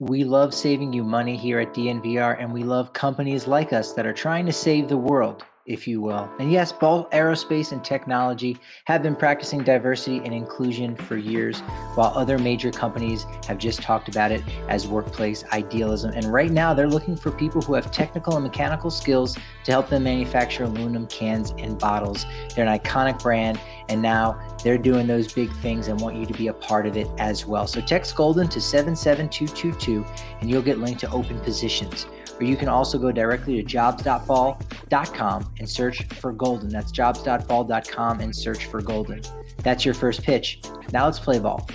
We love saving you money here at DNVR, and we love companies like us that are trying to save the world if you will. And yes, both aerospace and technology have been practicing diversity and inclusion for years, while other major companies have just talked about it as workplace idealism. And right now, they're looking for people who have technical and mechanical skills to help them manufacture aluminum cans and bottles. They're an iconic brand, and now they're doing those big things and want you to be a part of it as well. So text Golden to 77222 and you'll get linked to open positions or you can also go directly to jobs.ball.com and search for Golden. That's jobs.ball.com and search for Golden. That's your first pitch. Now let's play ball.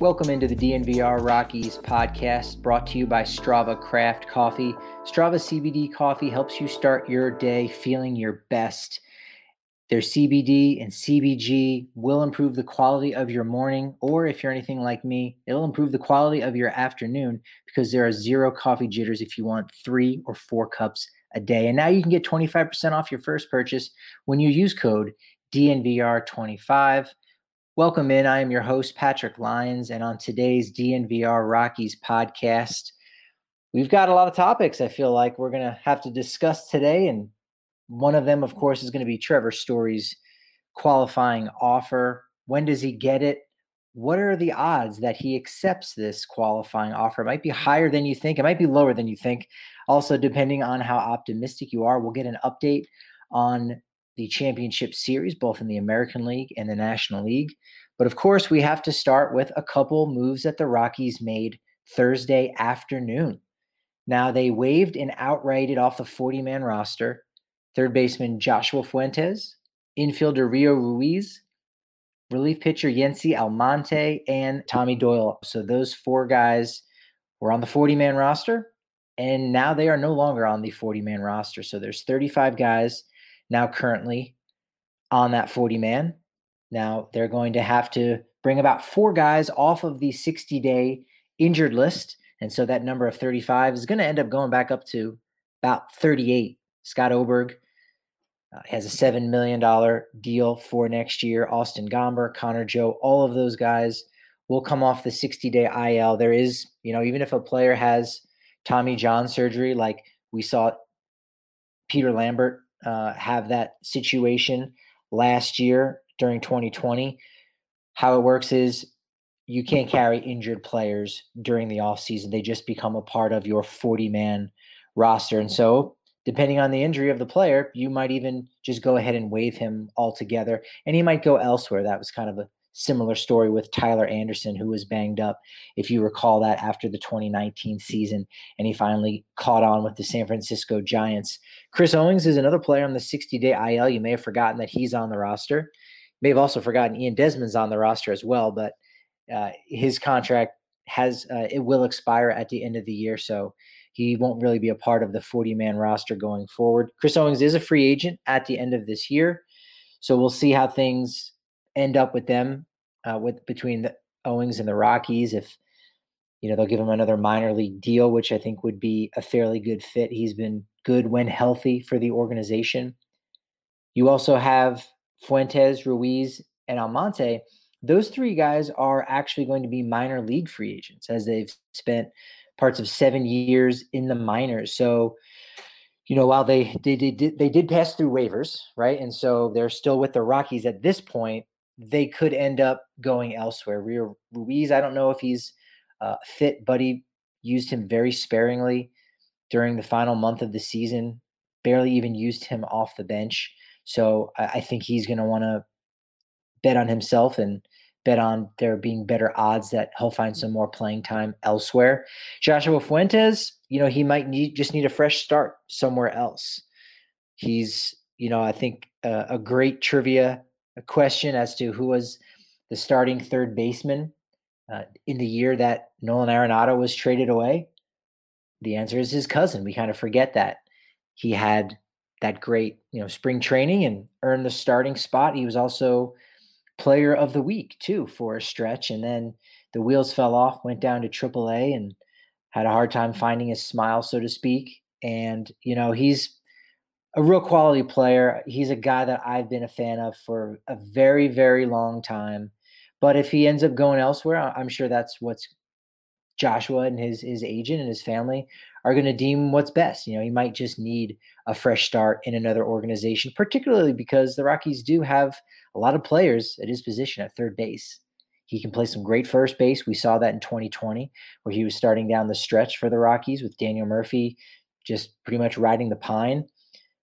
Welcome into the DNVR Rockies podcast brought to you by Strava Craft Coffee. Strava CBD coffee helps you start your day feeling your best. Their CBD and CBG will improve the quality of your morning, or if you're anything like me, it'll improve the quality of your afternoon because there are zero coffee jitters if you want three or four cups a day. And now you can get 25% off your first purchase when you use code DNVR25. Welcome in. I am your host, Patrick Lyons, and on today's DNVR Rockies podcast, we've got a lot of topics I feel like we're going to have to discuss today and one of them, of course, is going to be Trevor Story's qualifying offer. When does he get it? What are the odds that he accepts this qualifying offer? It might be higher than you think. It might be lower than you think. Also, depending on how optimistic you are, we'll get an update on the championship series, both in the American League and the National League. But of course, we have to start with a couple moves that the Rockies made Thursday afternoon. Now, they waived and outrighted off the 40 man roster third baseman Joshua Fuentes, infielder Rio Ruiz, relief pitcher Yency Almonte, and Tommy Doyle. So those four guys were on the 40 man roster, and now they are no longer on the 40 man roster. So there's 35 guys now currently on that 40 man. Now they're going to have to bring about four guys off of the 60 day injured list. And so that number of 35 is going to end up going back up to about 38. Scott Oberg uh, has a $7 million deal for next year. Austin Gomber, Connor Joe, all of those guys will come off the 60 day IL. There is, you know, even if a player has Tommy John surgery, like we saw Peter Lambert uh, have that situation last year during 2020, how it works is you can't carry injured players during the offseason. They just become a part of your 40 man roster. And so depending on the injury of the player, you might even just go ahead and waive him altogether, and he might go elsewhere. That was kind of a similar story with Tyler Anderson, who was banged up, if you recall that after the 2019 season, and he finally caught on with the San Francisco Giants. Chris Owings is another player on the 60 day IL. You may have forgotten that he's on the roster. You may have also forgotten Ian Desmond's on the roster as well, but uh, his contract has uh, it will expire at the end of the year, so he won't really be a part of the 40 man roster going forward. Chris Owings is a free agent at the end of this year. So we'll see how things end up with them, uh, with between the Owings and the Rockies. If you know they'll give him another minor league deal, which I think would be a fairly good fit. He's been good when healthy for the organization. You also have Fuentes, Ruiz, and Almonte. Those three guys are actually going to be minor league free agents as they've spent parts of seven years in the minors. So, you know, while they they, did they did pass through waivers, right? And so they're still with the Rockies at this point. They could end up going elsewhere. Ruiz, I don't know if he's uh, fit. Buddy used him very sparingly during the final month of the season. Barely even used him off the bench. So I, I think he's going to want to bet on himself and bet on there being better odds that he'll find some more playing time elsewhere. Joshua Fuentes, you know, he might need just need a fresh start somewhere else. He's, you know, I think uh, a great trivia question as to who was the starting third baseman uh, in the year that Nolan Arenado was traded away. The answer is his cousin. We kind of forget that he had that great, you know, spring training and earned the starting spot. He was also player of the week too for a stretch, and then the wheels fell off, went down to AAA, and had a hard time finding his smile, so to speak. And you know he's a real quality player. He's a guy that I've been a fan of for a very, very long time. But if he ends up going elsewhere, I'm sure that's what's Joshua and his his agent and his family are going to deem what's best. You know, he might just need a fresh start in another organization, particularly because the Rockies do have a lot of players at his position at third base. He can play some great first base. We saw that in 2020, where he was starting down the stretch for the Rockies with Daniel Murphy just pretty much riding the pine.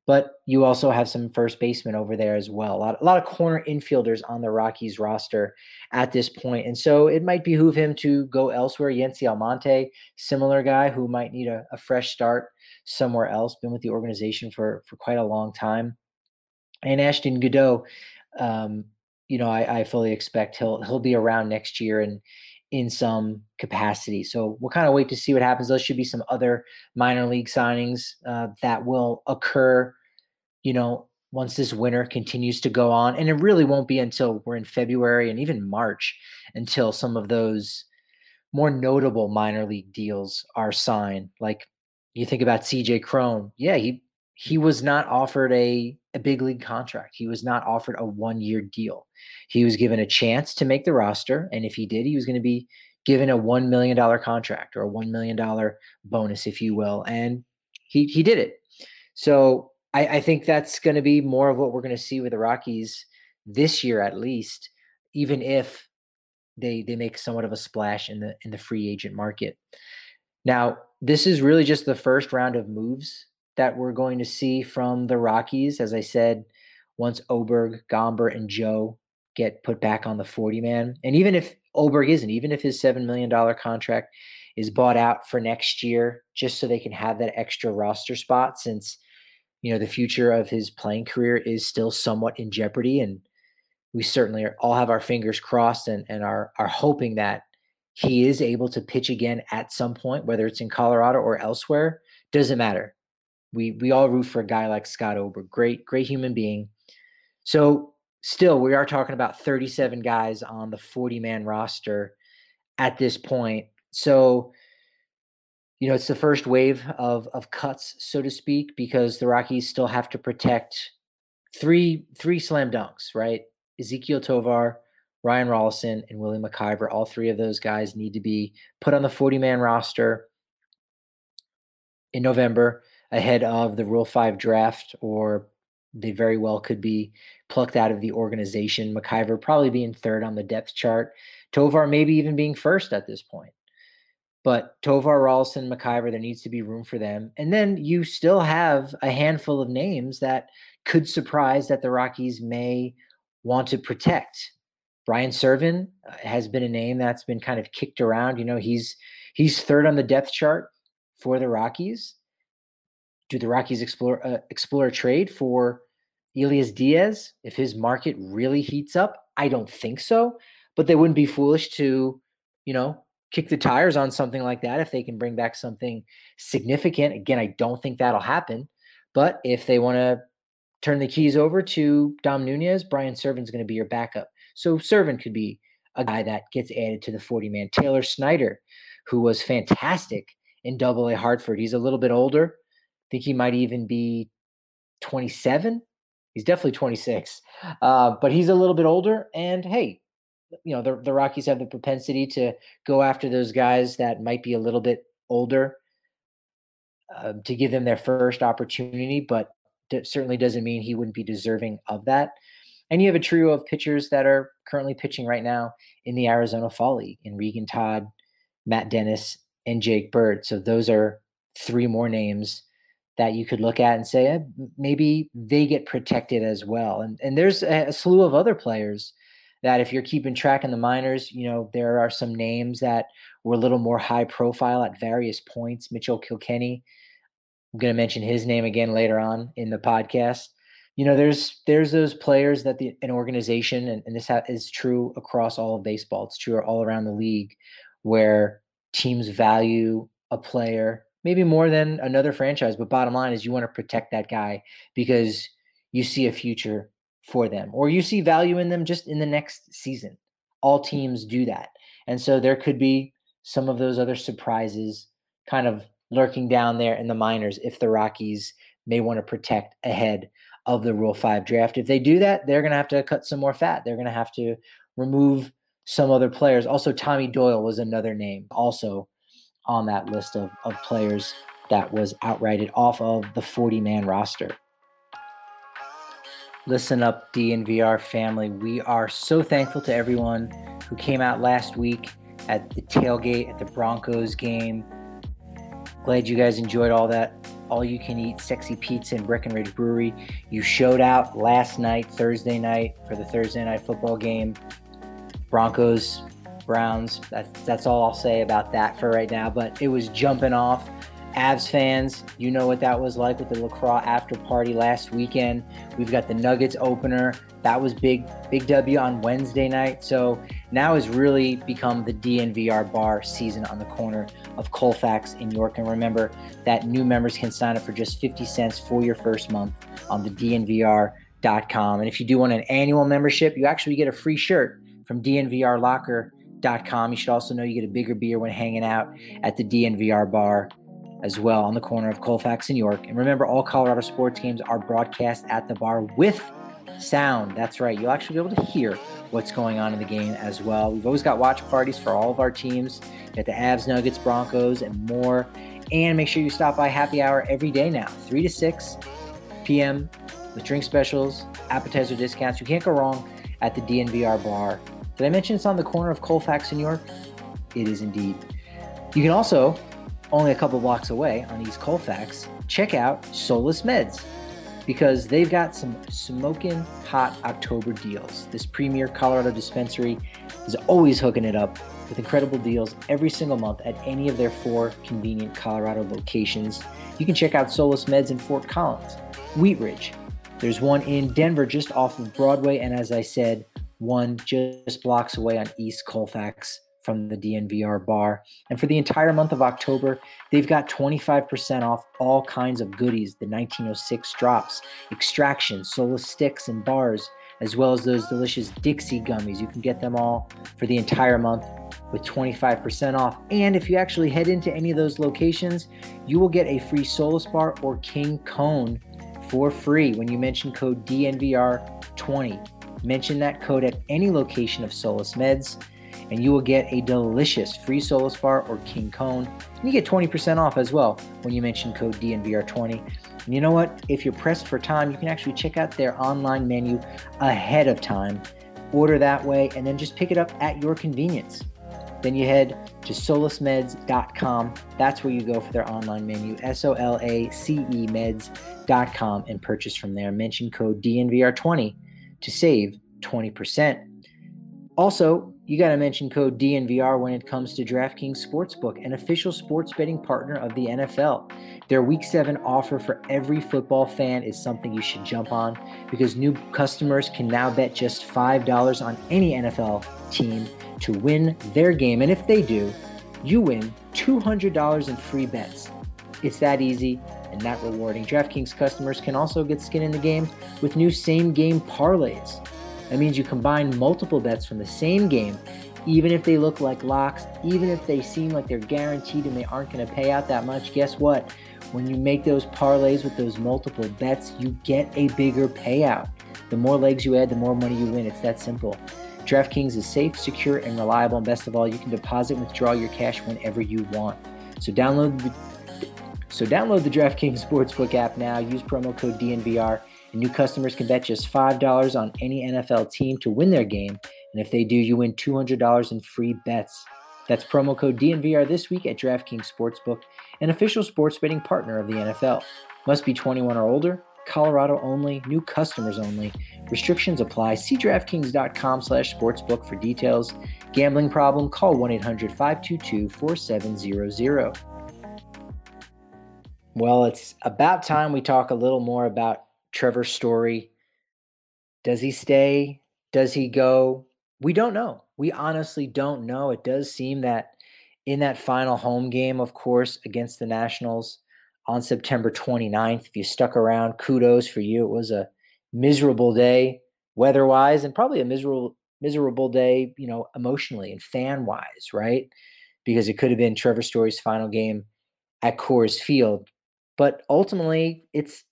But you also have some first basemen over there as well. A lot, a lot of corner infielders on the Rockies roster at this point. And so it might behoove him to go elsewhere. Yency Almonte, similar guy who might need a, a fresh start somewhere else, been with the organization for, for quite a long time. And Ashton Goudeau, um, you know, I, I fully expect he'll he'll be around next year and in some capacity. So we'll kind of wait to see what happens. There should be some other minor league signings uh, that will occur, you know, once this winter continues to go on. And it really won't be until we're in February and even March until some of those more notable minor league deals are signed. Like you think about CJ Cron. Yeah, he he was not offered a, a big league contract. He was not offered a one year deal. He was given a chance to make the roster. And if he did, he was going to be given a $1 million contract or a $1 million bonus, if you will. And he, he did it. So I, I think that's going to be more of what we're going to see with the Rockies this year, at least, even if they, they make somewhat of a splash in the, in the free agent market. Now, this is really just the first round of moves that we're going to see from the Rockies. As I said, once Oberg, Gomber, and Joe get put back on the 40 man, and even if Oberg isn't, even if his $7 million contract is bought out for next year, just so they can have that extra roster spot, since you know the future of his playing career is still somewhat in jeopardy, and we certainly are, all have our fingers crossed and, and are are hoping that he is able to pitch again at some point, whether it's in Colorado or elsewhere. Doesn't matter we we all root for a guy like Scott Oberg. Great, great human being. So still, we are talking about 37 guys on the 40 man roster at this point. So, you know, it's the first wave of of cuts, so to speak, because the Rockies still have to protect three three slam dunks, right? Ezekiel Tovar, Ryan Rollison, and Willie MacIver. All three of those guys need to be put on the 40 man roster in November ahead of the Rule 5 draft, or they very well could be plucked out of the organization. MacIver probably being third on the depth chart. Tovar maybe even being first at this point. But Tovar, Rollison, MacIver, there needs to be room for them. And then you still have a handful of names that could surprise that the Rockies may want to protect. Brian Serven uh, has been a name that's been kind of kicked around. You know, he's he's third on the depth chart for the Rockies do the Rockies explore uh, explore a trade for Elias Diaz if his market really heats up? I don't think so, but they wouldn't be foolish to, you know, kick the tires on something like that if they can bring back something significant. Again, I don't think that'll happen, but if they want to turn the keys over to Dom Nunez, Brian Serven's going to be your backup. So Serven could be a guy that gets added to the 40 man. Taylor Snyder, who was fantastic in double A Hartford. He's a little bit older, I think he might even be 27. He's definitely 26, uh, but he's a little bit older. And hey, you know the the Rockies have the propensity to go after those guys that might be a little bit older uh, to give them their first opportunity, but that certainly doesn't mean he wouldn't be deserving of that. And you have a trio of pitchers that are currently pitching right now in the Arizona Fall League in Reagan Todd, Matt Dennis, and Jake Bird. So those are three more names that you could look at and say eh, maybe they get protected as well. And and there's a, a, slew of other players that if you're keeping track in the minors, you know there are some names that were a little more high profile at various points. Mitchell Kilkenny, I'm going to mention his name again later on in the podcast. You know, there's there's those players that the an organization, and, and this ha- is true across all of baseball. It's true all around the league, where teams value a player maybe more than another franchise. But bottom line is you want to protect that guy because you see a future for them or you see value in them just in the next season. All teams do that. And so there could be some of those other surprises kind of lurking down there in the minors if the Rockies may want to protect ahead of the Rule 5 draft. If they do that, they're going to have to cut some more fat. They're going to have to remove some other players. Also, Tommy Doyle was another name, also on that list of, of players that was outrighted off of the 40 man roster. Listen up, DNVR family. We are so thankful to everyone who came out last week at the tailgate at the Broncos game. Glad you guys enjoyed all that all you can eat sexy pizza in Breckenridge Brewery. You showed out last night, Thursday night, for the Thursday night football game. Broncos, Browns. That's, that's all I'll say about that for right now. But it was jumping off. Avs fans, you know what that was like with the LaCroix after party last weekend. We've got the Nuggets opener. That was big, big W on Wednesday night. So now has really become the DNVR bar season on the corner of Colfax in York. And remember that new members can sign up for just 50 cents for your first month on the DNVR.com. And if you do want an annual membership, you actually get a free shirt from DNVRlocker.com. You should also know you get a bigger beer when hanging out at the DNVR bar as well on the corner of Colfax and York. And remember, all Colorado sports games are broadcast at the bar with sound. That's right. You'll actually be able to hear what's going on in the game as well. We've always got watch parties for all of our teams at the Avs, Nuggets, Broncos, and more. And make sure you stop by happy hour every day now, 3 to 6 p.m. with drink specials, appetizer discounts. You can't go wrong at the DNVR bar. Did I mention it's on the corner of Colfax and York? It is indeed. You can also only a couple blocks away on East Colfax, check out Solace Meds because they've got some smoking hot October deals. This premier Colorado dispensary is always hooking it up with incredible deals every single month at any of their four convenient Colorado locations. You can check out Solace Meds in Fort Collins, Wheat Ridge. There's one in Denver just off of Broadway, and as I said, one just blocks away on East Colfax from the DNVR bar. And for the entire month of October, they've got 25% off all kinds of goodies the 1906 drops, extractions, Solace sticks, and bars, as well as those delicious Dixie gummies. You can get them all for the entire month with 25% off. And if you actually head into any of those locations, you will get a free Solace bar or King Cone for free when you mention code DNVR20. Mention that code at any location of Solace Meds and you will get a delicious free Solace bar or King Cone. And you get 20% off as well when you mention code DNVR20. And you know what? If you're pressed for time, you can actually check out their online menu ahead of time. Order that way and then just pick it up at your convenience. Then you head to solacemeds.com. That's where you go for their online menu, S O L A C E meds.com, and purchase from there. Mention code DNVR20 to save 20%. Also, you got to mention code DNVR when it comes to DraftKings Sportsbook, an official sports betting partner of the NFL. Their Week 7 offer for every football fan is something you should jump on because new customers can now bet just $5 on any NFL team to win their game. And if they do, you win $200 in free bets. It's that easy and that rewarding. DraftKings customers can also get skin in the game with new same game parlays. That means you combine multiple bets from the same game, even if they look like locks, even if they seem like they're guaranteed and they aren't going to pay out that much. Guess what? When you make those parlays with those multiple bets, you get a bigger payout. The more legs you add, the more money you win. It's that simple. DraftKings is safe, secure, and reliable. And best of all, you can deposit and withdraw your cash whenever you want. So download the so download the DraftKings Sportsbook app now. Use promo code DNVR new customers can bet just $5 on any NFL team to win their game. And if they do, you win $200 in free bets. That's promo code DNVR this week at DraftKings Sportsbook, an official sports betting partner of the NFL. Must be 21 or older. Colorado only. New customers only. Restrictions apply. See DraftKings.com slash sportsbook for details. Gambling problem? Call 1-800-522-4700. Well, it's about time we talk a little more about Trevor Story. Does he stay? Does he go? We don't know. We honestly don't know. It does seem that in that final home game, of course, against the Nationals on September 29th, if you stuck around, kudos for you. It was a miserable day weather wise and probably a miserable miserable day, you know, emotionally and fan wise, right? Because it could have been Trevor Story's final game at Coors Field. But ultimately, it's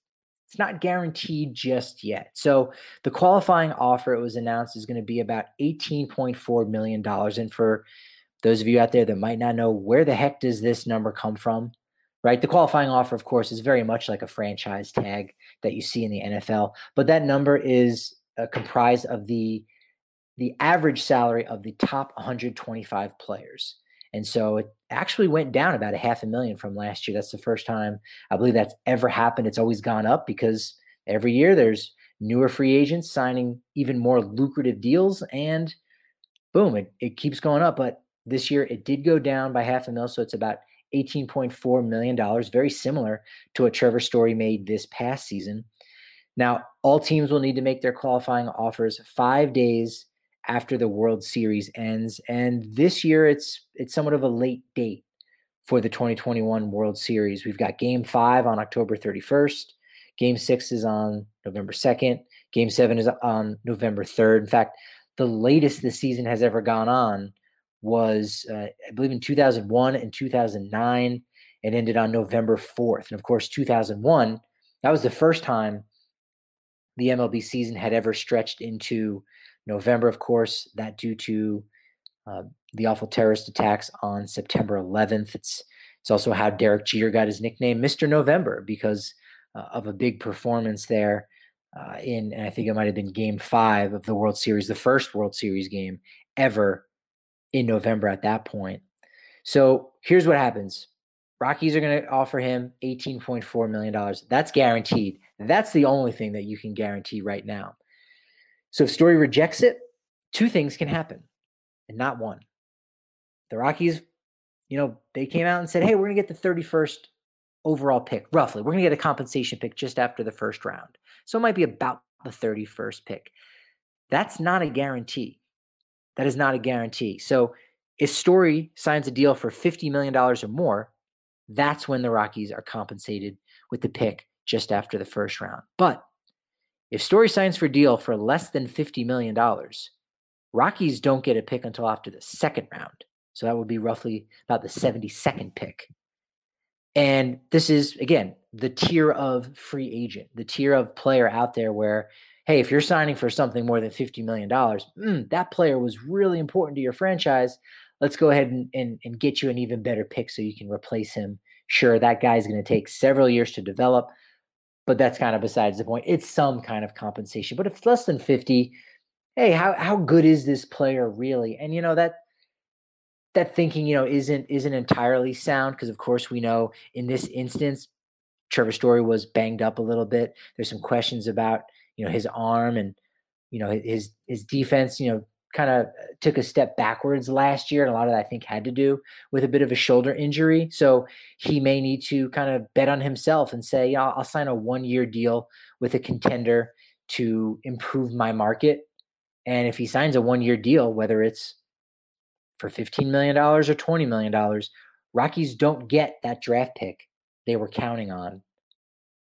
it's not guaranteed just yet. So the qualifying offer it was announced is going to be about $18.4 million. And for those of you out there that might not know where the heck does this number come from, right? The qualifying offer, of course, is very much like a franchise tag that you see in the NFL, but that number is uh, comprised of the the average salary of the top 125 players. And so it actually went down about a half a million from last year. That's the first time I believe that's ever happened. It's always gone up because every year there's newer free agents signing even more lucrative deals and boom, it, it keeps going up. But this year it did go down by half a mil. So it's about $18.4 million, very similar to what Trevor Story made this past season. Now, all teams will need to make their qualifying offers five days after the World Series ends. And this year it's it's somewhat of a late date for the 2021 World Series. We've got game five on October 31st. Game six is on November 2nd. Game seven is on November 3rd. In fact, the latest the season has ever gone on was, uh, I believe, in 2001 and 2009. It ended on November 4th. And of course, 2001, that was the first time the MLB season had ever stretched into November, of course, that due to uh, the awful terrorist attacks on September 11th. It's it's also how Derek Jeter got his nickname, Mr. November, because uh, of a big performance there. Uh, in and I think it might have been Game Five of the World Series, the first World Series game ever in November at that point. So here's what happens: Rockies are going to offer him $18.4 million. That's guaranteed. That's the only thing that you can guarantee right now. So if Story rejects it, two things can happen, and not one. The Rockies, you know, they came out and said, hey, we're going to get the 31st overall pick, roughly. We're going to get a compensation pick just after the first round. So it might be about the 31st pick. That's not a guarantee. That is not a guarantee. So if Story signs a deal for $50 million or more, that's when the Rockies are compensated with the pick just after the first round. But if Story signs for deal for less than $50 million, Rockies don't get a pick until after the second round. So that would be roughly about the 72nd pick. And this is, again, the tier of free agent, the tier of player out there where, hey, if you're signing for something more than $50 million, mm, that player was really important to your franchise. Let's go ahead and, and, and get you an even better pick so you can replace him. Sure, that guy's going to take several years to develop but that's kind of besides the point. It's some kind of compensation. But if it's less than 50, hey, how how good is this player really? And you know that that thinking, you know, isn't isn't entirely sound because of course we know in this instance Trevor Story was banged up a little bit. There's some questions about, you know, his arm and you know his his defense, you know, kind of uh, took a step backwards last year. And a lot of that, I think, had to do with a bit of a shoulder injury. So he may need to kind of bet on himself and say, yeah, I'll, I'll sign a one year deal with a contender to improve my market. And if he signs a one year deal, whether it's for $15 million or $20 million, Rockies don't get that draft pick they were counting on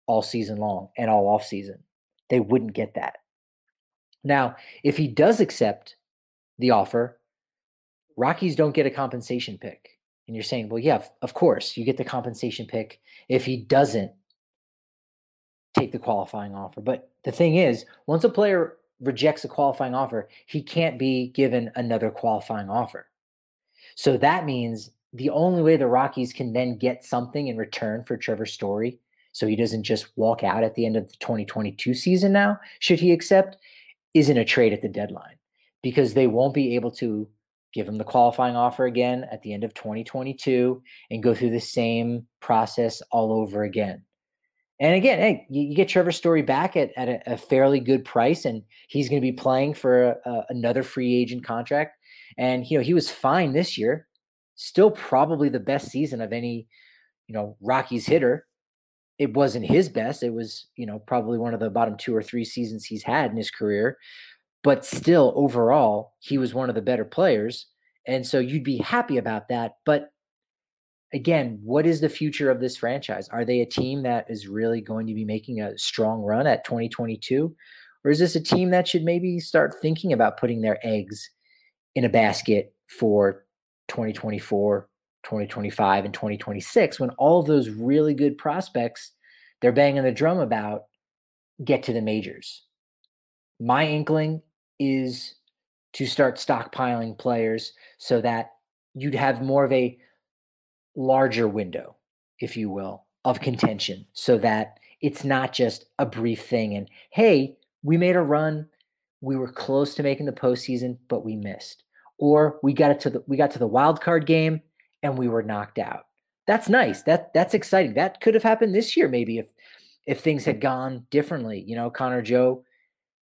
all season long and all off season. They wouldn't get that. Now, if he does accept the offer, Rockies don't get a compensation pick. And you're saying, well, yeah, of course, you get the compensation pick if he doesn't take the qualifying offer. But the thing is, once a player rejects a qualifying offer, he can't be given another qualifying offer. So that means the only way the Rockies can then get something in return for Trevor Story, so he doesn't just walk out at the end of the 2022 season now, should he accept, isn't a trade at the deadline because they won't be able to give him the qualifying offer again at the end of 2022 and go through the same process all over again. And again, hey, you, get Trevor Story back at, at a, a, fairly good price, and he's going to be playing for a, a, another free agent contract. And you know he was fine this year, still probably the best season of any you know Rockies hitter. It wasn't his best. It was you know probably one of the bottom two or three seasons he's had in his career but still overall he was one of the better players and so you'd be happy about that but again what is the future of this franchise are they a team that is really going to be making a strong run at 2022 or is this a team that should maybe start thinking about putting their eggs in a basket for 2024 2025 and 2026 when all of those really good prospects they're banging the drum about get to the majors. My inkling is to start stockpiling players so that you'd have more of a larger window, if you will, of contention so that it's not just a brief thing and hey, we made a run, we were close to making the postseason, but we missed. Or we got it to the we got to the wild card game and we were knocked out. That's nice. That that's exciting. That could have happened this year, maybe if if things had gone differently. You know, Connor Joe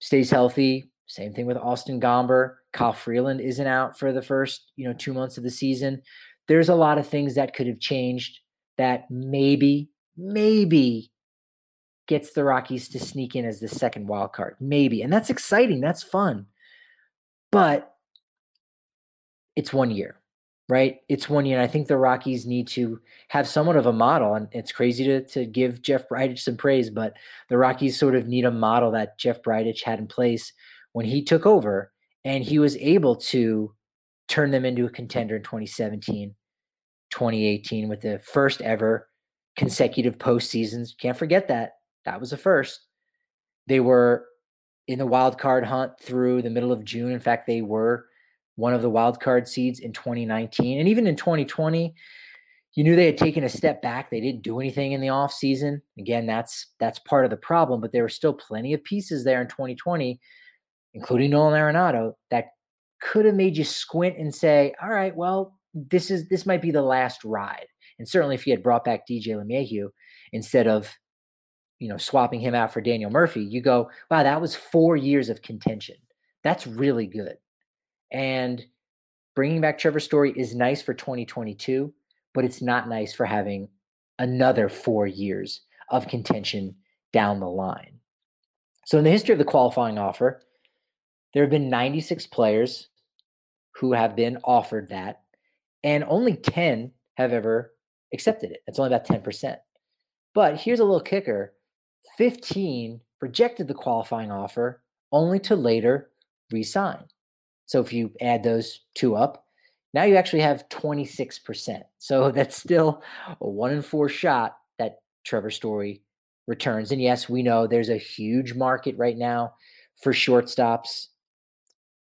stays healthy. Same thing with Austin Gomber. Kyle Freeland isn't out for the first, you know, two months of the season. There's a lot of things that could have changed that maybe, maybe gets the Rockies to sneak in as the second wild card. Maybe. And that's exciting. That's fun. But it's one year right? It's one year. And I think the Rockies need to have somewhat of a model. And it's crazy to, to give Jeff Bridich some praise, but the Rockies sort of need a model that Jeff Bridich had in place when he took over. And he was able to turn them into a hmm. contender in 2017, 2018 with the first ever consecutive postseasons. Can't forget that. That was the first. They were in the wild card hunt through the middle of June. In fact, they were one of the wild card seeds in 2019 and even in 2020 you knew they had taken a step back they didn't do anything in the offseason again that's that's part of the problem but there were still plenty of pieces there in 2020 including nolan arenado that could have made you squint and say all right well this is this might be the last ride. And certainly if you had brought back dj LeMahieu instead of you know swapping him out for daniel murphy you go wow that was four years of contention. That's really good. And bringing back Trevor Story is nice for 2022, but it's not nice for having another four years of contention down the line. So, in the history of the qualifying offer, there have been 96 players who have been offered that, and only 10 have ever accepted it. It's only about 10%. But here's a little kicker 15 rejected the qualifying offer only to later resign. So if you add those two up, now you actually have 26%. So that's still a one in four shot that Trevor Story returns. And yes, we know there's a huge market right now for shortstops.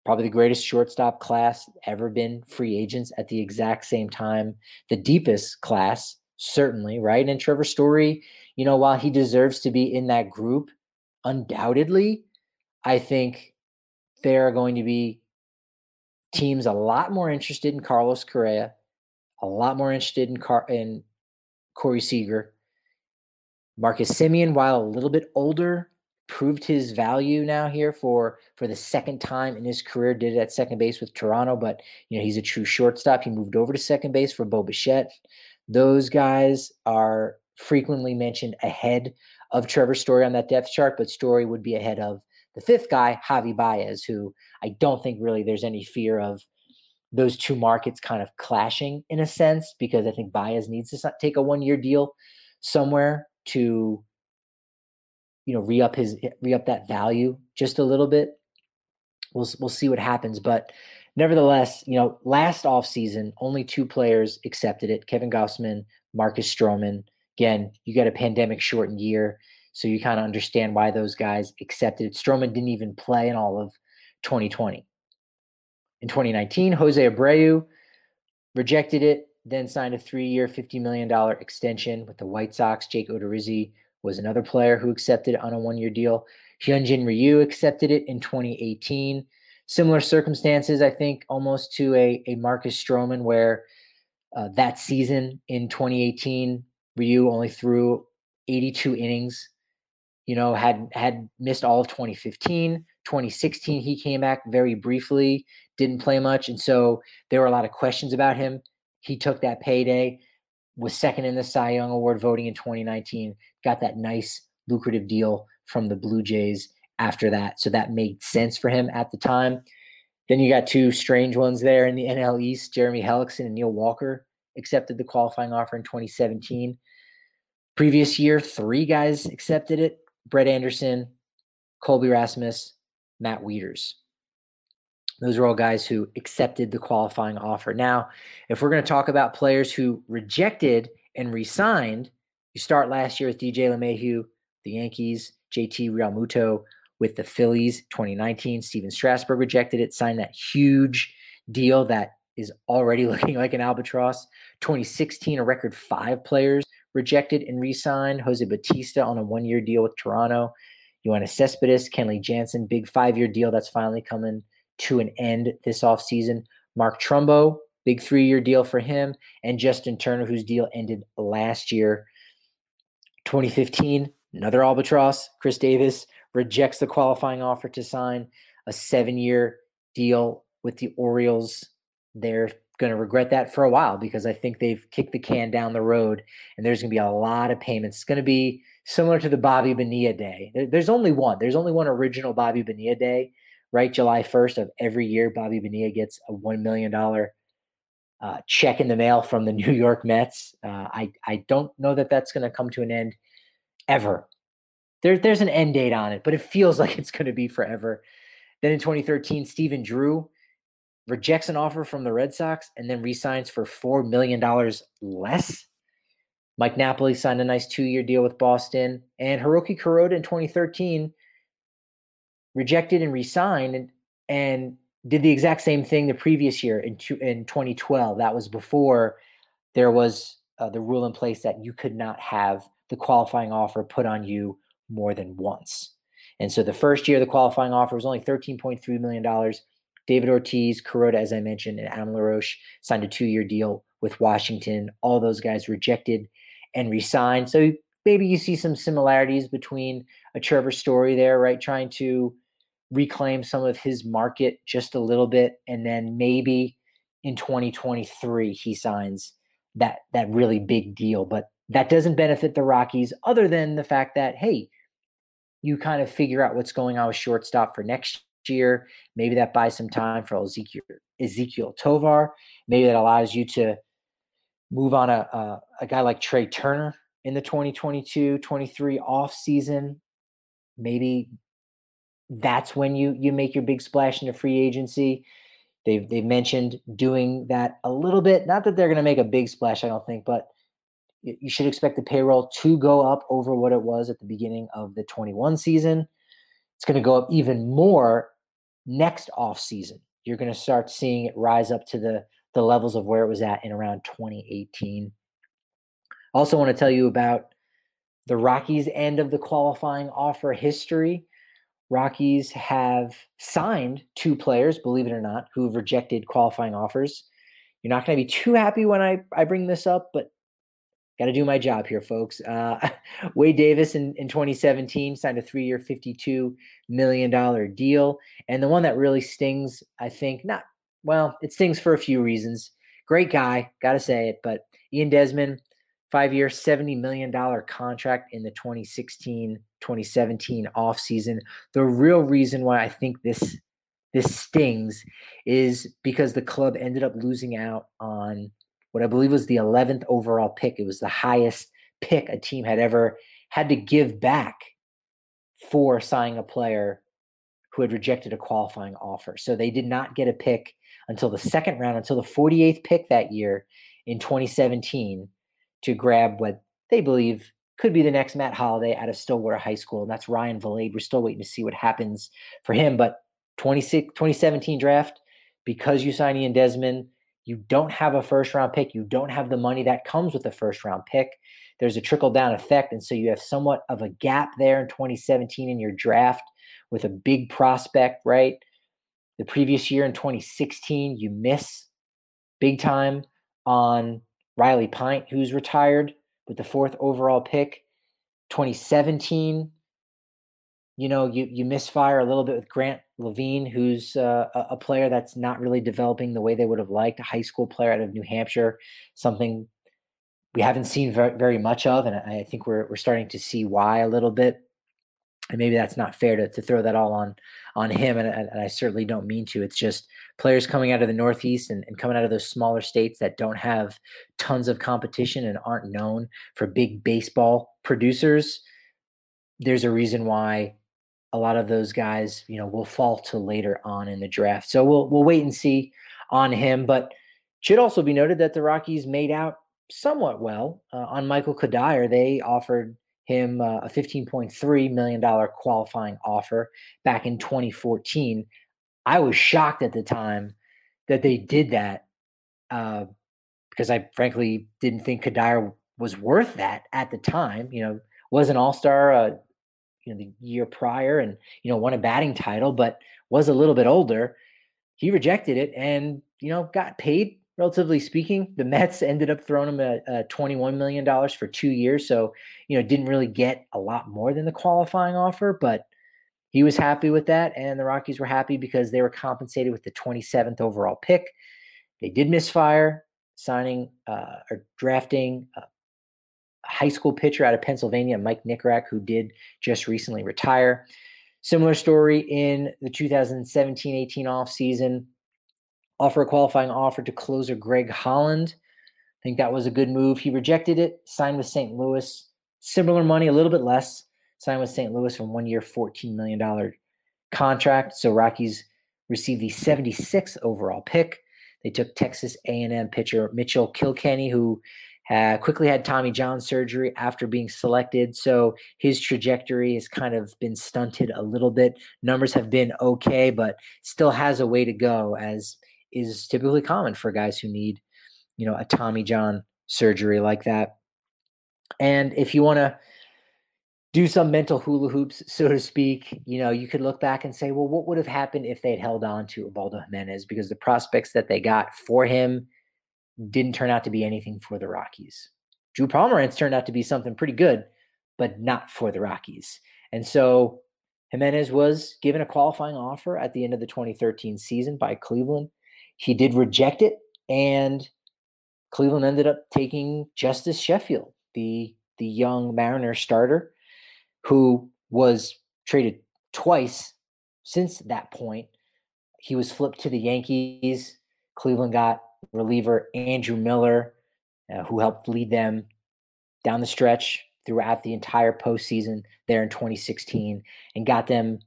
Probably the greatest shortstop class ever been free agents at the exact same time. The deepest class, certainly, right? And Trevor Story, you know, while he deserves to be in that group, undoubtedly, I think there are going to be teams a lot more interested in Carlos Correa, a lot more interested in Car- in Corey Seager. Marcus Simeon, while a little bit older, proved his value now here for for the second time in his career. Did it at second base with Toronto, but you know he's a true shortstop. He moved over to second base for Bo Bichette. Those guys are frequently mentioned ahead of Trevor Story on that depth chart, but Story would be ahead of the fifth guy, Javi Baez, who I don't think really there's any fear of those two markets kind of clashing in a sense because I think Baez needs to take a one year deal somewhere to you know re-up his re-up that value just a little bit. We'll we'll see what happens, but nevertheless, you know, last offseason, only two players accepted it: Kevin Gausman, Marcus Stroman. Again, you got a pandemic shortened year. So you kind of understand why those guys accepted it. Stroman didn't even play in all of 2020. In 2019, Jose Abreu rejected it, then signed a three-year, $50 million extension with the White Sox. Jake Odorizzi was another player who accepted on a one-year deal. Hyunjin Ryu accepted it in 2018. Similar circumstances, I think, almost to a, a Marcus Stroman, where uh, that season in 2018, Ryu only threw 82 innings you know, had had missed all of 2015. 2016, he came back very briefly, didn't play much. And so there were a lot of questions about him. He took that payday, was second in the Cy Young Award voting in 2019, got that nice, lucrative deal from the Blue Jays after that. So that made sense for him at the time. Then you got two strange ones there in the NL East. Jeremy Hellickson and Neil Walker accepted the qualifying offer in 2017. Previous year, three guys accepted it. Brett Anderson, Colby Rasmus, Matt Wieters. Those are all guys who accepted the qualifying offer. Now, if we're going to talk about players who rejected and resigned, you start last year with DJ LeMahieu, the Yankees. JT Realmuto with the Phillies 2019. Stephen Strasburg rejected it, signed that huge deal that is already looking like an albatross. 2016, a record five players rejected and re signed. Jose Bautista on a one year deal with Toronto. Yoenis Cespedes, Kenley Jansen, big five year deal that's finally coming to an end this offseason. Mark Trumbo, big three year deal for him. And Justin Turner, whose deal ended last year. 2015, another albatross. Chris Davis rejects the qualifying offer to sign a seven year deal with the Orioles. They're going to regret that for a while because I think they've kicked the can down the road and there's going to be a lot of payments. It's going to be similar to the Bobby Bonilla day. There's only one. There's only one original Bobby Bonilla day, right? July 1st of every year, Bobby Bonilla gets a $1 million uh, check in the mail from the New York Mets. Uh, I, I don't know that that's going to come to an end ever. There, there's an end date on it, but it feels like it's going to be forever. Then in 2013, Stephen Drew rejects an offer from the Red Sox and then resigns for $4 million less. Mike Napoli signed a nice two year deal with Boston. And Hiroki Kuroda in 2013 rejected and resigned and, and did the exact same thing the previous year in, two, in 2012. That was before there was uh, the rule in place that you could not have the qualifying offer put on you more than once. And so the first year, the qualifying offer was only $13.3 million. David Ortiz, Kuroda, as I mentioned, and Adam LaRoche signed a two year deal with Washington. All those guys rejected and resigned. So maybe you see some similarities between a Trevor Story there, right? Trying to reclaim some of his market just a little bit. And then maybe in 2023, he signs that that really big deal. But that doesn't benefit the Rockies other than the fact that, hey, you kind of figure out what's going on with shortstop for next year. Maybe that buys some time for Ezekiel Ezequiel Tovar. Maybe that allows you to move on a, a, a guy like Trea Turner in the 2022-23 off season. Maybe that's when you you make your big splash into free agency. They've they've mentioned doing that a little bit. Not that they're going to make a big splash, I don't think, but you should expect the payroll to go up over what it was at the beginning of the 21 season. It's going to go up even more next off season. You're going to start seeing it rise up to the the levels of where it was at in around 2018. Also want to tell you about the Rockies end of the qualifying offer history. Rockies have signed two players, believe it or not, who have rejected qualifying offers. You're not going to be too happy when I, I bring this up, but got to do my job here, folks. Uh, Wade Davis in, in 2017 signed a three year, $52 million deal. And the one that really stings, I think, not, well, it stings for a few reasons. Great guy, got to say it, but Ian Desmond, five year, $70 million contract in the 2016 2017 offseason. The real reason why I think this this stings is because the club ended up losing out on what I believe was the 11th overall pick. It was the highest pick a team had ever had to give back for signing a player who had rejected a qualifying offer. So they did not get a pick until the second round, until the 48th pick that year in 2017 to grab what they believe could be the next Matt Holliday out of Stillwater High School. And that's Ryan Vilade. We're still waiting to see what happens for him. But 2017 draft, because you sign Ian Desmond, you don't have a first round pick. You don't have the money that comes with a first round pick. There's a trickle down effect. And so you have somewhat of a gap there in 2017 in your draft with a big prospect, right? The previous year in 2016, you miss big time on Riley Pint, who's retired with the fourth overall pick. 2017, you know, you you misfire a little bit with Grant Lavigne, who's uh, a player that's not really developing the way they would have liked. A high school player out of New Hampshire, something we haven't seen very, very much of, and I think we're we're starting to see why a little bit. And maybe that's not fair to, to throw that all on on him, and, and I certainly don't mean to. It's just players coming out of the Northeast and, and coming out of those smaller states that don't have tons of competition and aren't known for big baseball producers. There's a reason why a lot of those guys, you know, will fall to later on in the draft. So we'll we'll wait and see on him. But should also be noted that the Rockies made out somewhat well uh, on Michael Cuddyer. They offered him uh, a $15.3 million qualifying offer back in 2014. I was shocked at the time that they did that uh, because I frankly didn't think Cuddyer was worth that at the time. You know, was an All Star, uh, you know, the year prior, and you know, won a batting title, but was a little bit older. He rejected it, and you know, got paid relatively speaking. The Mets ended up throwing him a, a $21 million for two years. So, you know, didn't really get a lot more than the qualifying offer, but he was happy with that. And the Rockies were happy because they were compensated with the 27th overall pick. They did misfire signing uh, or drafting a high school pitcher out of Pennsylvania, Mike Nikorak, who did just recently retire. Similar story in the 2017 18 offseason offer a qualifying offer to closer Greg Holland. I think that was a good move. He rejected it, signed with St. Louis. Similar money, a little bit less. Signed with St. Louis for one year, $14 million contract. So Rockies received the 76th overall pick. They took Texas A&M pitcher Mitchell Kilkenny, who quickly had Tommy John surgery after being selected. So his trajectory has kind of been stunted a little bit. Numbers have been okay, but still has a way to go as is typically common for guys who need, you know, a Tommy John surgery like that. And if you want to do some mental hula hoops, so to speak, you know, you could look back and say, well, what would have happened if they'd held on to Ubaldo Jimenez? Because the prospects that they got for him didn't turn out to be anything for the Rockies. Drew Pomeranz turned out to be something pretty good, but not for the Rockies. And so Jimenez was given a qualifying offer at the end of the 2013 season by Cleveland. He did reject it, and Cleveland ended up taking Justus Sheffield, the the young Mariner starter, who was traded twice since that point. He was flipped to the Yankees. Cleveland got reliever Andrew Miller, uh, who helped lead them down the stretch throughout the entire postseason there in 2016 and got them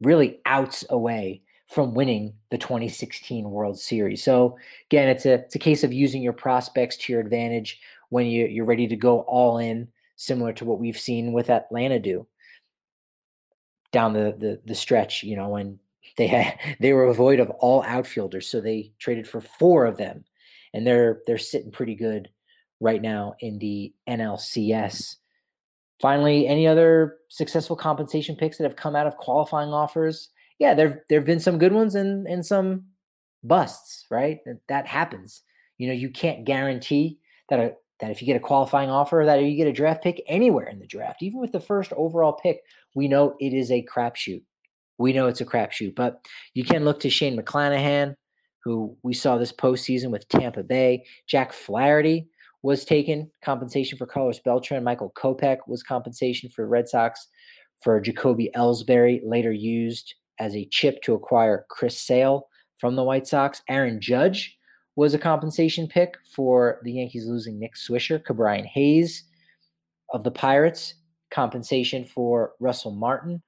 really outs away from winning the 2016 World Series. So again, it's a it's a case of using your prospects to your advantage when you you're ready to go all in, similar to what we've seen with Atlanta do down the the, the stretch. You know when they had they were void of all outfielders, so they traded for four of them, and they're they're sitting pretty good right now in the NLCS. Finally, any other successful compensation picks that have come out of qualifying offers? Yeah, there there have been some good ones and and some busts, right? That happens. You know, you can't guarantee that a that if you get a qualifying offer that you get a draft pick anywhere in the draft, even with the first overall pick, we know it is a crapshoot. We know it's a crapshoot, but you can look to Shane McClanahan, who we saw this postseason with Tampa Bay. Jack Flaherty was taken compensation for Carlos Beltran. Michael Kopech was compensation for Red Sox for Jacoby Ellsbury, later used as a chip to acquire Chris Sale from the White Sox. Aaron Judge was a compensation pick for the Yankees losing Nick Swisher. Ke'Bryan Hayes of the Pirates, compensation for Russell Martin.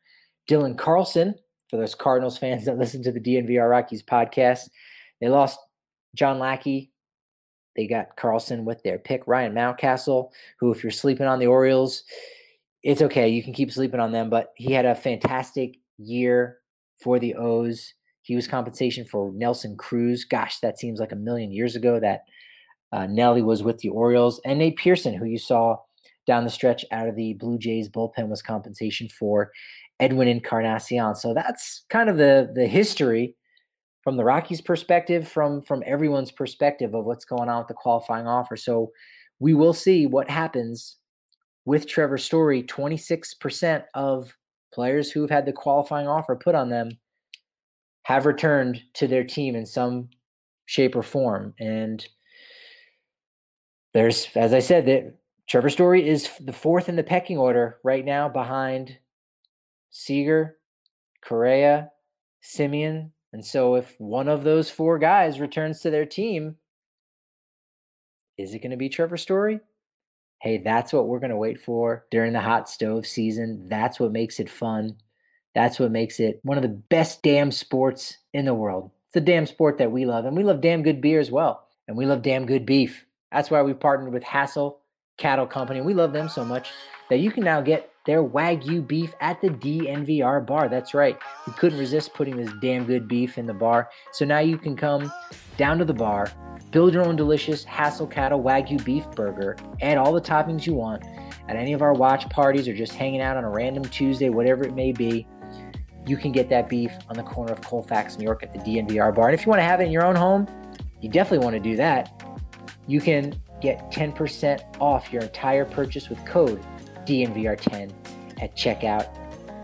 Dylan Carlson, for those Cardinals fans that listen to the DNVR Rockies podcast, they lost John Lackey. They got Carlson with their pick. Ryan Mountcastle, who, if you're sleeping on the Orioles, it's okay. You can keep sleeping on them, but he had a fantastic year for the O's. He was compensation for Nelson Cruz. Gosh, that seems like a million years ago that uh, Nelly was with the Orioles. And Nate Pearson, who you saw down the stretch out of the Blue Jays bullpen, was compensation for Edwin Encarnacion. So that's kind of the the history from the Rockies' perspective, from from everyone's perspective of what's going on with the qualifying offer. So we will see what happens with Trevor Story. Twenty six percent of players who've had the qualifying offer put on them have returned to their team in some shape or form. And there's, as I said, that Trevor Story is the fourth in the pecking order right now behind Seager, Correa, Semien. And so if one of those four guys returns to their team, is it going to be Trevor Story? Hey, that's what we're going to wait for during the hot stove season. That's what makes it fun. That's what makes it one of the best damn sports in the world. It's a damn sport that we love. And we love damn good beer as well. And we love damn good beef. That's why we partnered with Hassel Cattle Company. We love them so much that you can now get their Wagyu beef at the DNVR bar. That's right. We couldn't resist putting this damn good beef in the bar. So now you can come down to the bar, build your own delicious Hassel Cattle Wagyu beef burger, add all the toppings you want at any of our watch parties or just hanging out on a random Tuesday, whatever it may be. You can get that beef on the corner of Colfax, New York at the DNVR bar. And if you want to have it in your own home, you definitely want to do that. You can get 10% off your entire purchase with code DNVR10 at checkout.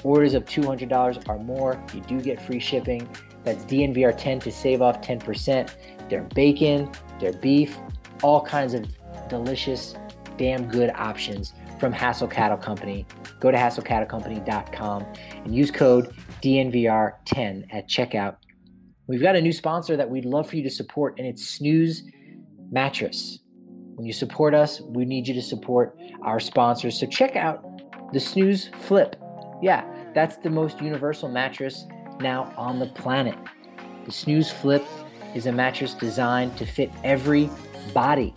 Orders of $200 or more, you do get free shipping. That's DNVR10 to save off 10%. Their bacon, their beef, all kinds of delicious, damn good options from Hassel Cattle Company. Go to hasslecattlecompany.com and use code DNVR10 at checkout. We've got a new sponsor that we'd love for you to support, and it's Snooze Mattress. When you support us, we need you to support our sponsors. So check out the Snooze Flip. Yeah, that's the most universal mattress now on the planet. The Snooze Flip is a mattress designed to fit every body.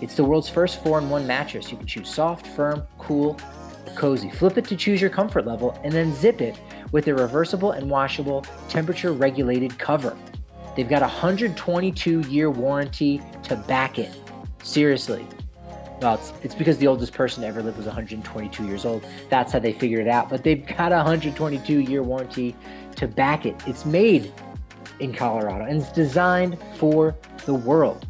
It's the world's first four in one mattress. You can choose soft, firm, cool, cozy. Flip it to choose your comfort level and then zip it with a reversible and washable temperature regulated cover. They've got a 122 year warranty to back it. Seriously. Well, it's, it's because the oldest person to ever live was 122 years old. That's how they figured it out. But they've got a 122 year warranty to back it. It's made in Colorado and it's designed for the world.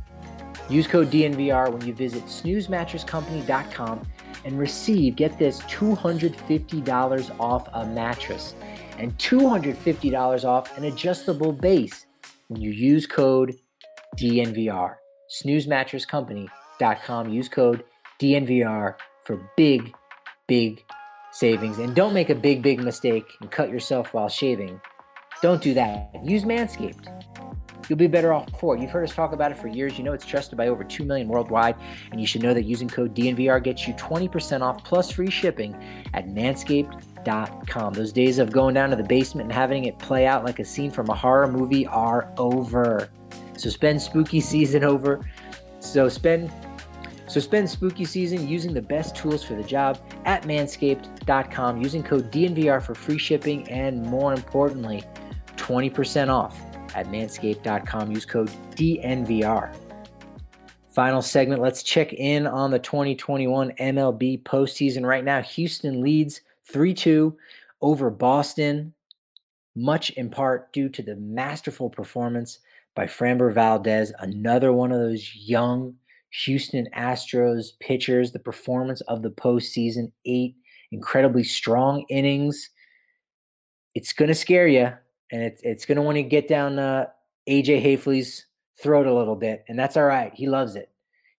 Use code DNVR when you visit snoozemattresscompany.com and receive, get this, $250 off a mattress and $250 off an adjustable base when you use code DNVR snoozemattresscompany.com. Use code DNVR for big, big savings. And don't make a big, big mistake and cut yourself while shaving. Don't do that. Use Manscaped. You'll be better off for it. You've heard us talk about it for years. You know it's trusted by over 2 million worldwide. And you should know that using code DNVR gets you 20% off plus free shipping at manscaped.com. Those days of going down to the basement and having it play out like a scene from a horror movie are over. So spend spooky season over. So spend so spend spooky season using the best tools for the job at manscaped.com using code DNVR for free shipping and more importantly, 20% off at manscaped.com. Use code DNVR. Final segment, let's check in on the 2021 MLB postseason. Right now, Houston leads 3 2 over Boston, much in part due to the masterful performance by Framber Valdez, another one of those young Houston Astros pitchers. The performance of the postseason, eight incredibly strong innings. It's going to scare you, and it's it's going to want to get down uh, AJ Haefele's throat a little bit, and that's all right. He loves it.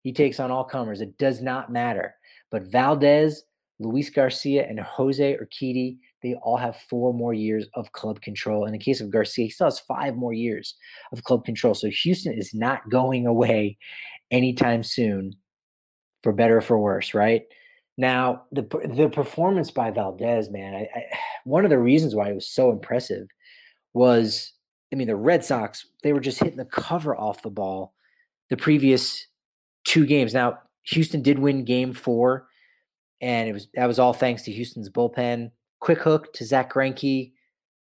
He takes on all comers. It does not matter. But Valdez, Luis Garcia, and Jose Urquidy they all have four more years of club control. In the case of Garcia, he still has five more years of club control. So Houston is not going away anytime soon, for better or for worse, right? Now, the the performance by Valdez, man, I, I, one of the reasons why it was so impressive was, I mean, the Red Sox they were just hitting the cover off the ball the previous two games. Now, Houston did win Game Four, and it was that was all thanks to Houston's bullpen quick hook to Zack Greinke,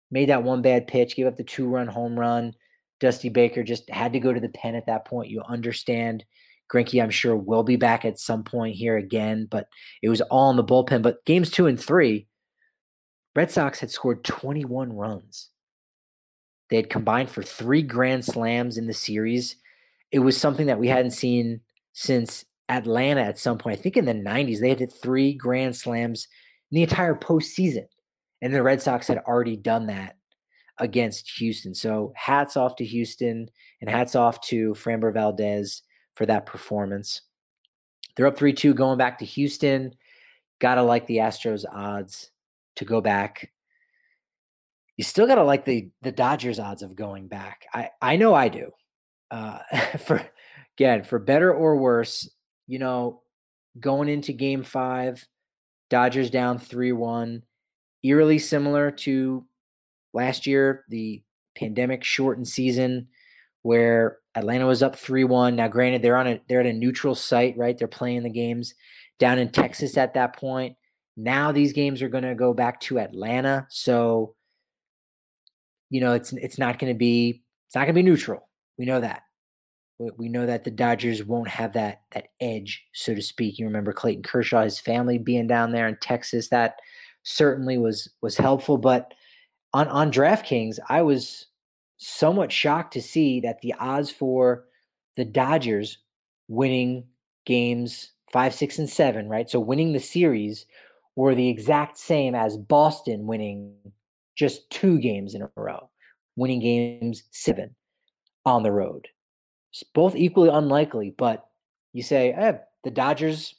made that one bad pitch, gave up the two run home run. Dusty Baker just had to go to the pen at that point. You understand. Greinke, I'm sure, will be back at some point here again, but it was all in the bullpen. But games two and three, Red Sox had scored 21 runs. They had combined for three grand slams in the series. It was something that we hadn't seen since Atlanta at some point. I think in the 90s, they had hit three grand slams in the entire postseason. And the Red Sox had already done that against Houston. So hats off to Houston and hats off to Framber Valdez for that performance. They're up 3 2 going back to Houston. Gotta like the Astros odds to go back. You still gotta like the the Dodgers odds of going back. I I know I do. Uh, for again, for better or worse, you know, going into Game Five, Dodgers down 3 1. Eerily similar to last year, the pandemic shortened season where Atlanta was up 3 1. Now, granted, they're on a they're at a neutral site, right? They're playing the games down in Texas at that point. Now these games are going to go back to Atlanta. So, you know, it's it's not going to be it's not going to be neutral. We know that. We know that the Dodgers won't have that that edge, so to speak. You remember Clayton Kershaw, his family being down there in Texas. That certainly was was helpful. But on on DraftKings, I was somewhat shocked to see that the odds for the Dodgers winning games five, six, and seven, right? So winning the series were the exact same as Boston winning just two games in a row, winning games seven on the road. It's both equally unlikely, but you say, eh, the Dodgers,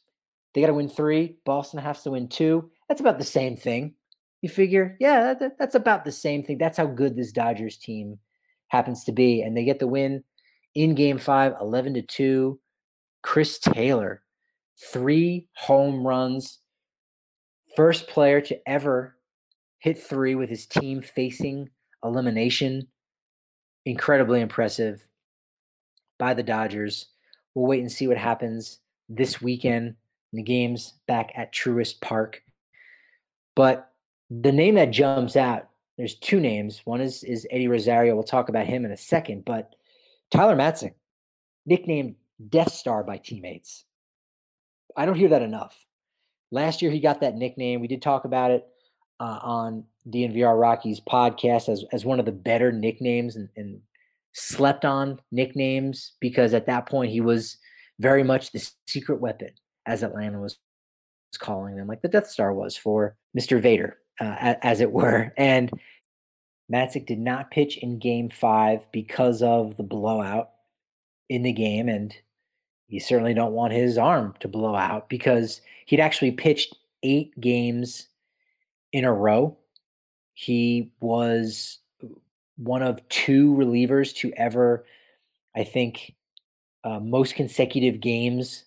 they got to win three. Boston has to win two. That's about the same thing. You figure, yeah, that, that's about the same thing. That's how good this Dodgers team happens to be. And they get the win in game five, 11 to 2. Chris Taylor, three home runs. First player to ever hit three with his team facing elimination. Incredibly impressive by the Dodgers. We'll wait and see what happens this weekend in the games back at Truist Park. But the name that jumps out, there's two names. One is is Eddie Rosario. We'll talk about him in a second. But Tyler Matzek, nicknamed Death Star by teammates. I don't hear that enough. Last year he got that nickname. We did talk about it uh, on DNVR Rockies podcast as as one of the better nicknames and, and slept on nicknames because at that point he was very much the secret weapon, as Atlanta was calling them, like the Death Star was for Mr. Vader, uh, as it were. And Matzek did not pitch in game five because of the blowout in the game. And you certainly don't want his arm to blow out because he'd actually pitched eight games in a row. He was one of two relievers to ever, I think, uh, most consecutive games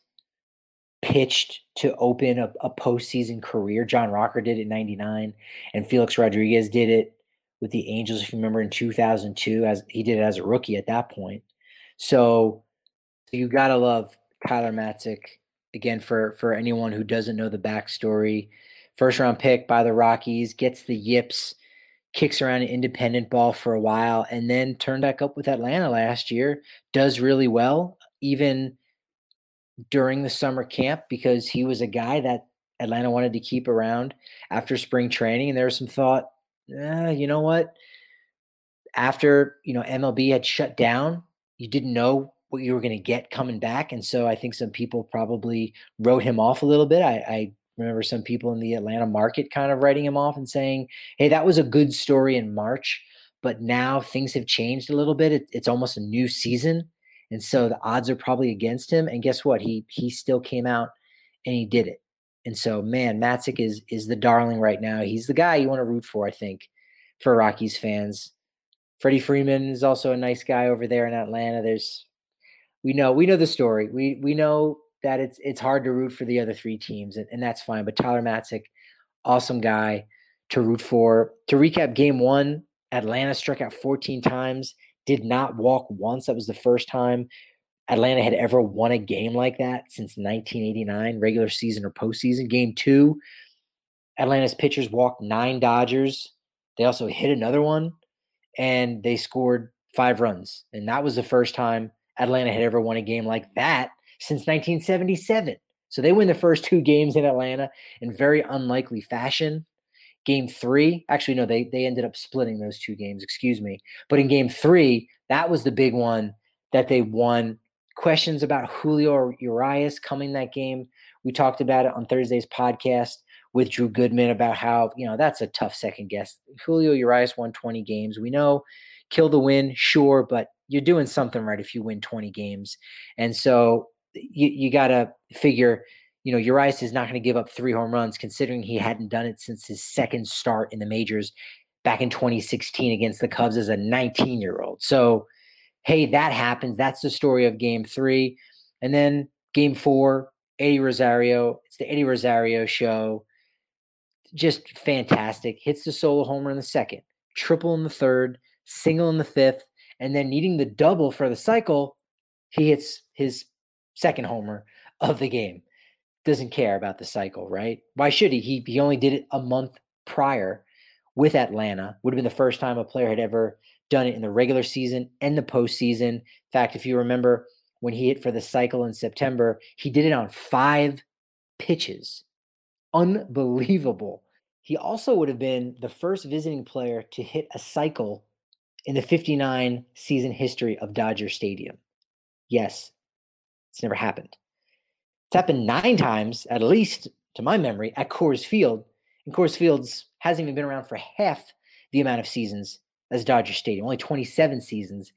pitched to open a, a postseason career. John Rocker did it in 99, and Felix Rodriguez did it with the Angels, if you remember, in 2002, as he did it as a rookie at that point. So, so you gotta love Tyler Matzek again for for anyone who doesn't know the backstory. First round pick by the Rockies, gets the yips kicks around an independent ball for a while, and then turned back up with Atlanta last year. Does really well, even during the summer camp, because he was a guy that Atlanta wanted to keep around after spring training. And there was some thought, eh, you know what? After you know MLB had shut down, you didn't know what you were going to get coming back, and so I think some people probably wrote him off a little bit. I, I remember some people in the Atlanta market kind of writing him off and saying, hey, that was a good story in March, but now things have changed a little bit. It, it's almost a new season. And so the odds are probably against him. And guess what? He he still came out and he did it. And so, man, Matzek is is the darling right now. He's the guy you want to root for, I think, for Rockies fans. Freddie Freeman is also a nice guy over there in Atlanta. There's we know we know the story. We we know that it's it's hard to root for the other three teams, and, and that's fine. But Tyler Matzek, awesome guy to root for. To recap game one, Atlanta struck out 14 times, did not walk once. That was the first time Atlanta had ever won a game like that since 1989, regular season or postseason. Game two, Atlanta's pitchers walked nine Dodgers. They also hit another one, and they scored five runs. And that was the first time Atlanta had ever won a game like that since 1977. So they win the first two games in Atlanta in very unlikely fashion. Game three, actually, no, they they ended up splitting those two games, excuse me. But in game three, that was the big one that they won. Questions about Julio Urias coming that game. We talked about it on Thursday's podcast with Drew Goodman about how, you know, that's a tough second guess. Julio Urias won 20 games. We know kill the win, sure, but you're doing something right if you win 20 games. And so you, you got to figure, you know, Urias is not going to give up three home runs considering he hadn't done it since his second start in the majors back in 2016 against the Cubs as a 19 year old. So, hey, that happens. That's the story of game three. And then game four, Eddie Rosario. It's the Eddie Rosario show. Just fantastic. Hits the solo homer in the second, triple in the third, single in the fifth, and then needing the double for the cycle, he hits his second homer of the game. doesn't care about the cycle, right? Why should he? He he only did it a month prior with Atlanta. Would have been the first time a player had ever done it in the regular season and the postseason. In fact, if you remember when he hit for the cycle in September, he did it on five pitches. Unbelievable. He also would have been the first visiting player to hit a cycle in the 59 season history of Dodger Stadium. Yes, it's never happened. It's happened nine times, at least to my memory, at Coors Field. And Coors Fields hasn't even been around for half the amount of seasons as Dodger Stadium, only 27 seasons.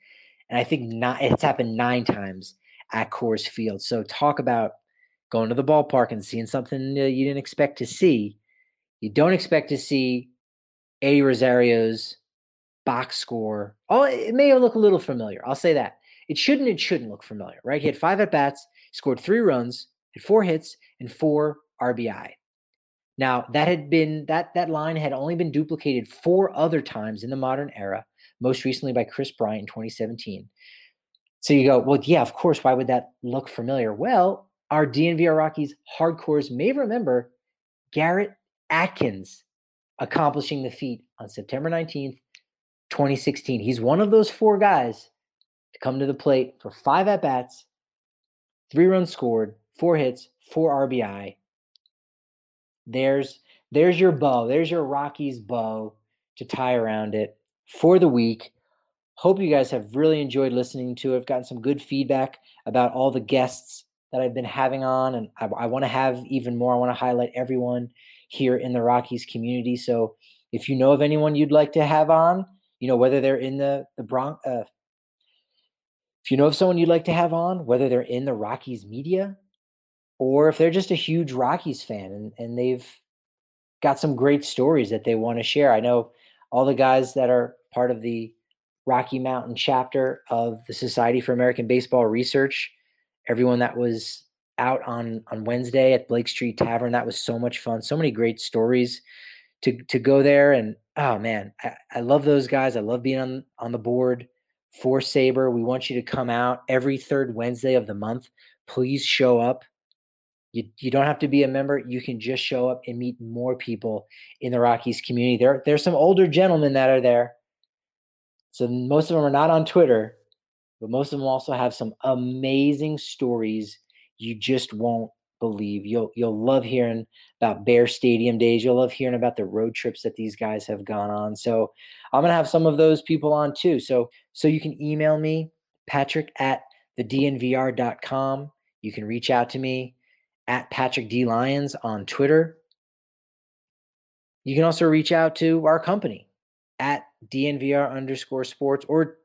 And I think not, it's happened nine times at Coors Field. So talk about going to the ballpark and seeing something uh, you didn't expect to see. You don't expect to see Eddie Rosario's box score. Oh, it may look a little familiar. I'll say that. It shouldn't, it shouldn't look familiar, right? He had five at bats, scored three runs, had four hits, and four RBI. Now that had been that that line had only been duplicated four other times in the modern era, most recently by Kris Bryant in 2017. So you go, well, yeah, of course. Why would that look familiar? Well, our DNVR Rockies hardcores may remember Garrett Atkins accomplishing the feat on September 19th, 2016. He's one of those four guys to come to the plate for five at bats, three runs scored, four hits, four RBI. There's there's your bow. There's your Rockies bow to tie around it for the week. Hope you guys have really enjoyed listening to it. I've gotten some good feedback about all the guests that I've been having on, and I, I want to have even more. I want to highlight everyone here in the Rockies community. So if you know of anyone you'd like to have on, you know whether they're in the the Bronx, uh, if you know of someone you'd like to have on, whether they're in the Rockies media or if they're just a huge Rockies fan and, and they've got some great stories that they want to share. I know all the guys that are part of the Rocky Mountain chapter of the Society for American Baseball Research, everyone that was out on on Wednesday at Blake Street Tavern, that was so much fun. So many great stories to to go there and oh man, I, I love those guys. I love being on on the board for SABR. We want you to come out every third Wednesday of the month. Please show up. You, you don't have to be a member. You can just show up and meet more people in the Rockies community. There, there's some older gentlemen that are there. So most of them are not on Twitter, but most of them also have some amazing stories you just won't believe. You'll you'll love hearing about Bear Stadium days. You'll love hearing about the road trips that these guys have gone on. So I'm gonna have some of those people on too. So so you can email me, Patrick at thednvr.com. You can reach out to me at Patrick D Lyons on Twitter. You can also reach out to our company at DNVR underscore sports or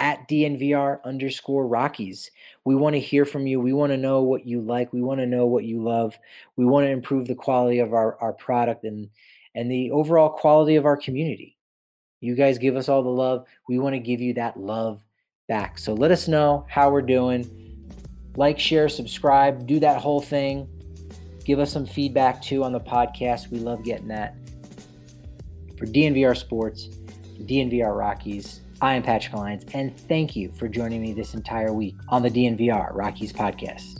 at DNVR underscore Rockies. We want to hear from you. We want to know what you like. We want to know what you love. We want to improve the quality of our, our product and and the overall quality of our community. You guys give us all the love. We want to give you that love back. So let us know how we're doing like, share, subscribe, do that whole thing. Give us some feedback too on the podcast. We love getting that. For DNVR Sports, DNVR Rockies, I am Patrick Lyons, and thank you for joining me this entire week on the DNVR Rockies podcast.